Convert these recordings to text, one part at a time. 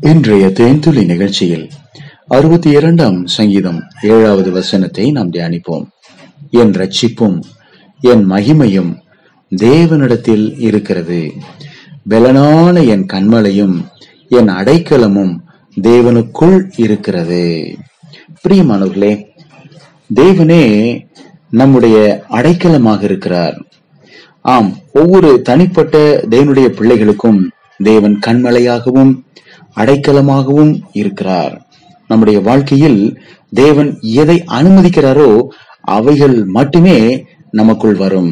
இன்றைய தேன்துளி நிகழ்ச்சியில் அறுபத்தி இரண்டாம் சங்கீதம் ஏழாவது வசனத்தை நாம் தியானிப்போம். என் ரட்சிப்பும் என் மகிமையும் தேவனிடத்தில் இருக்கிறது. பெலனான என் கண்மலையும் என் அடைக்கலமும் தேவனுக்குள் இருக்கிறது. பிரியமானவர்களே தேவனே நம்முடைய அடைக்கலமாக இருக்கிறார். ஆம் ஒவ்வொரு தனிப்பட்ட தேவனுடைய பிள்ளைகளுக்கும் தேவன் கண்மலையாகவும் அடைக்கலமாகவும் இருக்கிறார். நம்முடைய வாழ்க்கையில் தேவன் எதை அனுமதிக்கிறாரோ அவைகள் மட்டுமே நமக்குள் வரும்.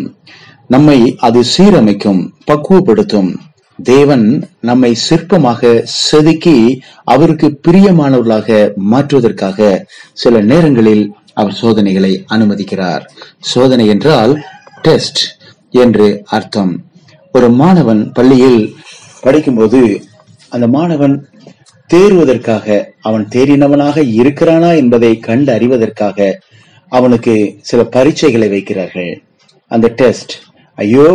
நம்மை அது சீரமைக்கும் பக்குவப்படுத்தும். தேவன் நம்மை சிற்பமாக செதுக்கி அவருக்கு பிரியமானவர்களாக மாற்றுவதற்காக சில நேரங்களில் அவர் சோதனைகளை அனுமதிக்கிறார். சோதனை என்றால் டெஸ்ட் என்று அர்த்தம். ஒரு மாணவன் பள்ளியில் படிக்கும்போது அந்த மாணவன் தேறுவதற்காக அவன் தேறினவனாக இருக்கிறானா என்பதை கண்டு அறிவதற்காக அவனுக்கு சில பரீட்சைகளை வைக்கிறார்கள். அந்த டெஸ்ட் ஐயோ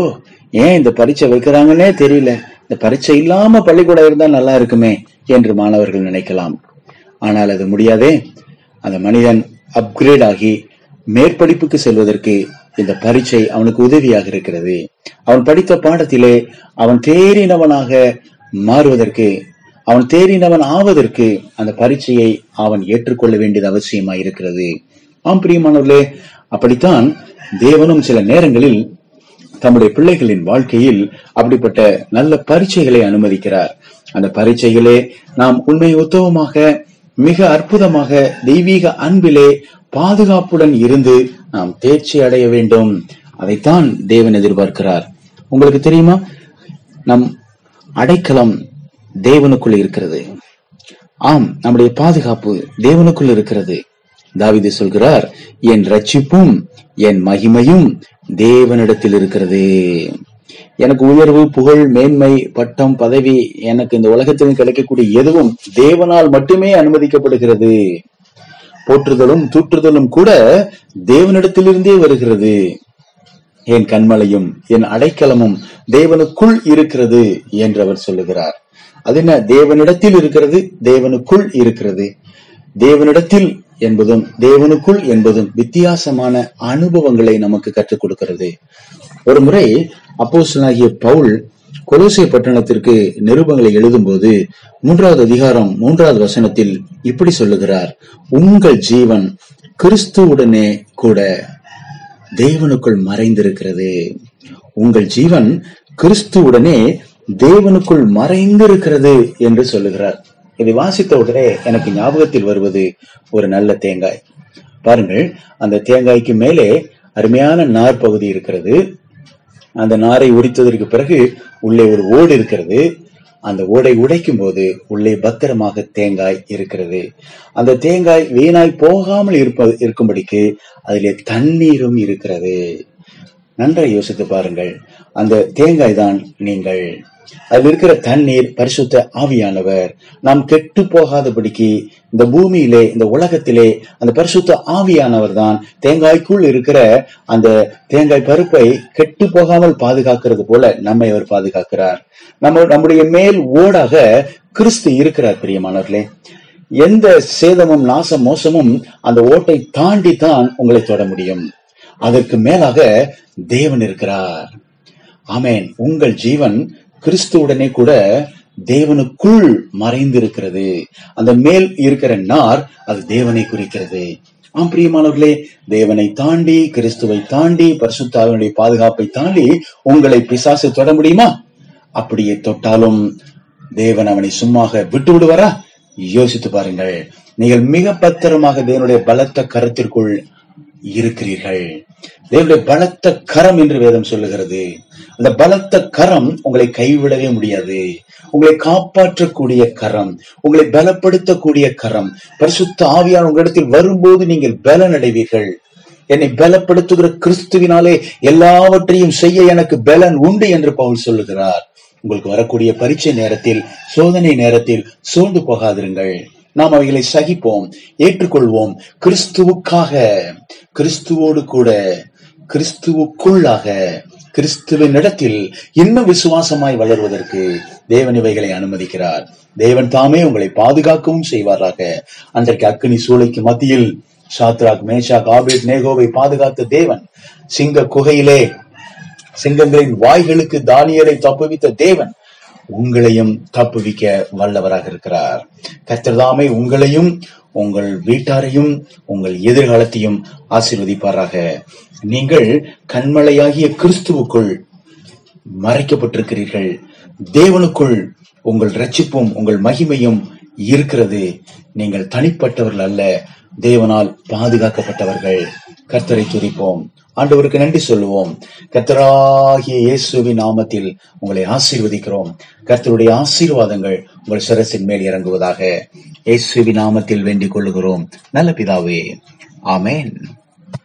ஏன் இந்த பரீட்சை வைக்கிறாங்கன்னே தெரியல. இந்த பரீட்சை இல்லாம பள்ளிக்கூடம் இருந்தா நல்லா இருக்குமே என்று மாணவர்கள் நினைக்கலாம். ஆனால் அது முடியாதே. அந்த மனிதன் அப்கிரேட் ஆகி மேற்படிப்புக்கு செல்வதற்கு இந்த பரீட்சை அவனுக்கு உதவியாக இருக்கிறது. அவன் படித்த பாடத்திலே அவன் தேறினவனாக மாறுவதற்கு அவன் தேறினவன் ஆவதற்கு அந்த பரீட்சையை அவன் ஏற்றுக்கொள்ள வேண்டியது அவசியமா இருக்கிறது. ஆம் பிரியமானவர்களே அப்படித்தான் தேவனும் சில நேரங்களில் தம்முடைய பிள்ளைகளின் வாழ்க்கையில் அப்படிப்பட்ட நல்ல பரீட்சைகளை அனுமதிக்கிறார். அந்த பரீட்சைகளே நாம் உண்மை உத்தவமாக மிக அற்புதமாக தெய்வீக அன்பிலே பாதுகாப்புடன் இருந்து நாம் தேர்ச்சி அடைய வேண்டும். அதைத்தான் தேவன் எதிர்பார்க்கிறார். உங்களுக்கு தெரியுமா? நம் அடைக்கலம் தேவனுக்குள் இருக்கிறது. ஆம் நம்முடைய பாதுகாப்பு தேவனுக்குள் இருக்கிறது. தாவிது சொல்கிறார் என் ரட்சிப்பும் என் மகிமையும் தேவனிடத்தில் இருக்கிறது. எனக்கு உயர்வு புகழ் மேன்மை பட்டம் பதவி எனக்கு இந்த உலகத்தில் கிடைக்கக்கூடிய எதுவும் தேவனால் மட்டுமே அனுமதிக்கப்படுகிறது. போற்றுதலும் தூற்றுதலும் கூட தேவனிடத்திலிருந்தே வருகிறது. என் கண்மலையும் என் அடைக்கலமும் தேவனுக்குள் இருக்கிறது என்று அவர் சொல்லுகிறார். அது என்ன? தேவனிடத்தில் இருக்கிறது தேவனுக்குள் இருக்கிறது. தேவனிடத்தில் என்பதும் தேவனுக்குள் என்பதும் வித்தியாசமான அனுபவங்களை நமக்கு கற்றுக் கொடுக்கிறது. ஒரு முறை அப்போசனாகிய பவுல் கொலோசிய பட்டணத்திற்கு நிருபங்களை எழுதும்போது மூன்றாவது அதிகாரம் மூன்றாவது வசனத்தில் இப்படி சொல்லுகிறார் உங்கள் ஜீவன் கிறிஸ்துவுடனே கூட தேவனுக்குள் மறைந்திருக்கிறது. உங்கள் ஜீவன் கிறிஸ்துவுடனே தேவனுக்குள் மறைந்து இருக்கிறது என்று சொல்லுகிறார். இதை வாசித்த உடனே எனக்கு ஞாபகத்தில் வருவது ஒரு நல்ல தேங்காய். பாருங்கள் அந்த தேங்காய்க்கு மேலே அருமையான நார் பகுதி இருக்கிறது. அந்த நாரை உரித்ததற்கு பிறகு உள்ளே ஒரு ஓடு இருக்கிறது. அந்த ஓடை உடைக்கும் போது உள்ளே பத்திரமாக தேங்காய் இருக்கிறது. அந்த தேங்காய் வீணாய் போகாமல் இருப்ப இருக்கும்படிக்கு அதிலே தண்ணீரும் இருக்கிறது. நன்றாக யோசித்து பாருங்கள் அந்த தேங்காய் தான் நீங்கள். அதில் இருக்கிற தண்ணீர் பரிசுத்த ஆவியானவர். நாம் கெட்டு போகாதபடிக்கு இந்த பூமியிலே இந்த உலகத்திலே அந்த பரிசுத்த ஆவியானவர் தான் தேங்காய்க்குள் இருக்கிற அந்த தேங்காய் பருப்பை கெட்டு போகாமல் பாதுகாக்கிறது போல நம்மை அவர் பாதுகாக்கிறார். நம்ம நம்முடைய மேல் ஓடாக கிறிஸ்து இருக்கிறார் பிரியமானவர்களே. எந்த சேதமும் நாச மோசமும் அந்த ஓட்டை தாண்டி தான் உங்களை தொட முடியும். அதற்கு மேலாக தேவன் இருக்கிறார். ஆமேன். உங்கள் ஜீவன் கிறிஸ்துவுடனே கூட தேவனுக்குள் மறைந்திருக்கிறது. அந்த மேல் இருக்கிற நார் அது தேவனை குறிக்கிறது. ஆம் பிரியமானவர்களே தேவனை தாண்டி கிறிஸ்துவை தாண்டி பரிசுத்தாவினுடைய பாதுகாப்பை தாண்டி உங்களை பிசாசு தொட முடியுமா? அப்படியே தொட்டாலும் தேவன் அவனை சும்மாக விட்டு விடுவாரா? யோசித்து பாருங்கள். நீங்கள் மிக பத்திரமாக தேவனுடைய பலத்த கருத்திற்குள் இருக்கிறீர்கள். தேவனுடைய பலத்த கரம் என்று வேதம் சொல்லுகிறது. அந்த பலத்த கரம் உங்களை கைவிடவே முடியாது. உங்களை காப்பாற்றக்கூடிய கரம் உங்களை பலப்படுத்தக்கூடிய கரம் பரிசுத்த ஆவியான உங்களிடத்தில் வரும்போது நீங்கள் பலன் அடைவீர்கள் என்னை பலப்படுத்துகிற கிறிஸ்துவினாலே எல்லாவற்றையும் செய்ய எனக்கு பலன் உண்டு என்று பவுல் சொல்லுகிறார். உங்களுக்கு வரக்கூடிய பரீட்சை நேரத்தில் சோதனை நேரத்தில் சோர்ந்து போகாதிருங்கள். நாம் அவைகளை சகிப்போம் ஏற்றுக்கொள்வோம். கிறிஸ்துவுக்காக கிறிஸ்துவோடு கூட கிறிஸ்துவுக்குள்ளாக கிறிஸ்துவின் இடத்தில் இன்னும் விசுவாசமாய் வளர்வதற்கு தேவன் இவைகளை அனுமதிக்கிறார். தேவன் தாமே உங்களை பாதுகாக்கவும் செய்வாராக. அன்றைக்கு அக்னி சூளைக்கு மத்தியில் சாத்ராக் மேஷாக் ஆபேத் நேகோவை பாதுகாத்த தேவன் சிங்க குகையிலே சிங்கங்களின் வாய்களுக்கு தானியலை தப்புவித்த தேவன் உங்களையும் தப்புவிக்க வல்லவராக இருக்கிறார். கர்த்தர்தாமே உங்களையும் உங்கள் வீட்டாரையும் உங்கள் எதிர்காலத்தையும் ஆசீர்வதிப்பாராக. நீங்கள் கண்மலையாகிய கிறிஸ்துவுக்குள் மறைக்கப்பட்டிருக்கிறீர்கள். தேவனுக்குள் உங்கள் ரட்சிப்பும் உங்கள் மகிமையும் இருக்கிறது. நீங்கள் தனிப்பட்டவர்கள் அல்ல. தேவனால் பாதுகாக்கப்பட்டவர்கள். கர்த்தரை துதிப்போம். ஆண்டவருக்கு நன்றி சொல்லுவோம். கர்த்தராகிய இயேசுவின் நாமத்தில் உங்களை ஆசீர்வதிக்கிறோம். கர்த்தருடைய ஆசீர்வாதங்கள் உங்கள் சிரசின் மேல் இறங்குவதாக. இயேசுவின் நாமத்தில் வேண்டிக் கொள்ளுகிறோம். நல்ல பிதாவே. ஆமேன்.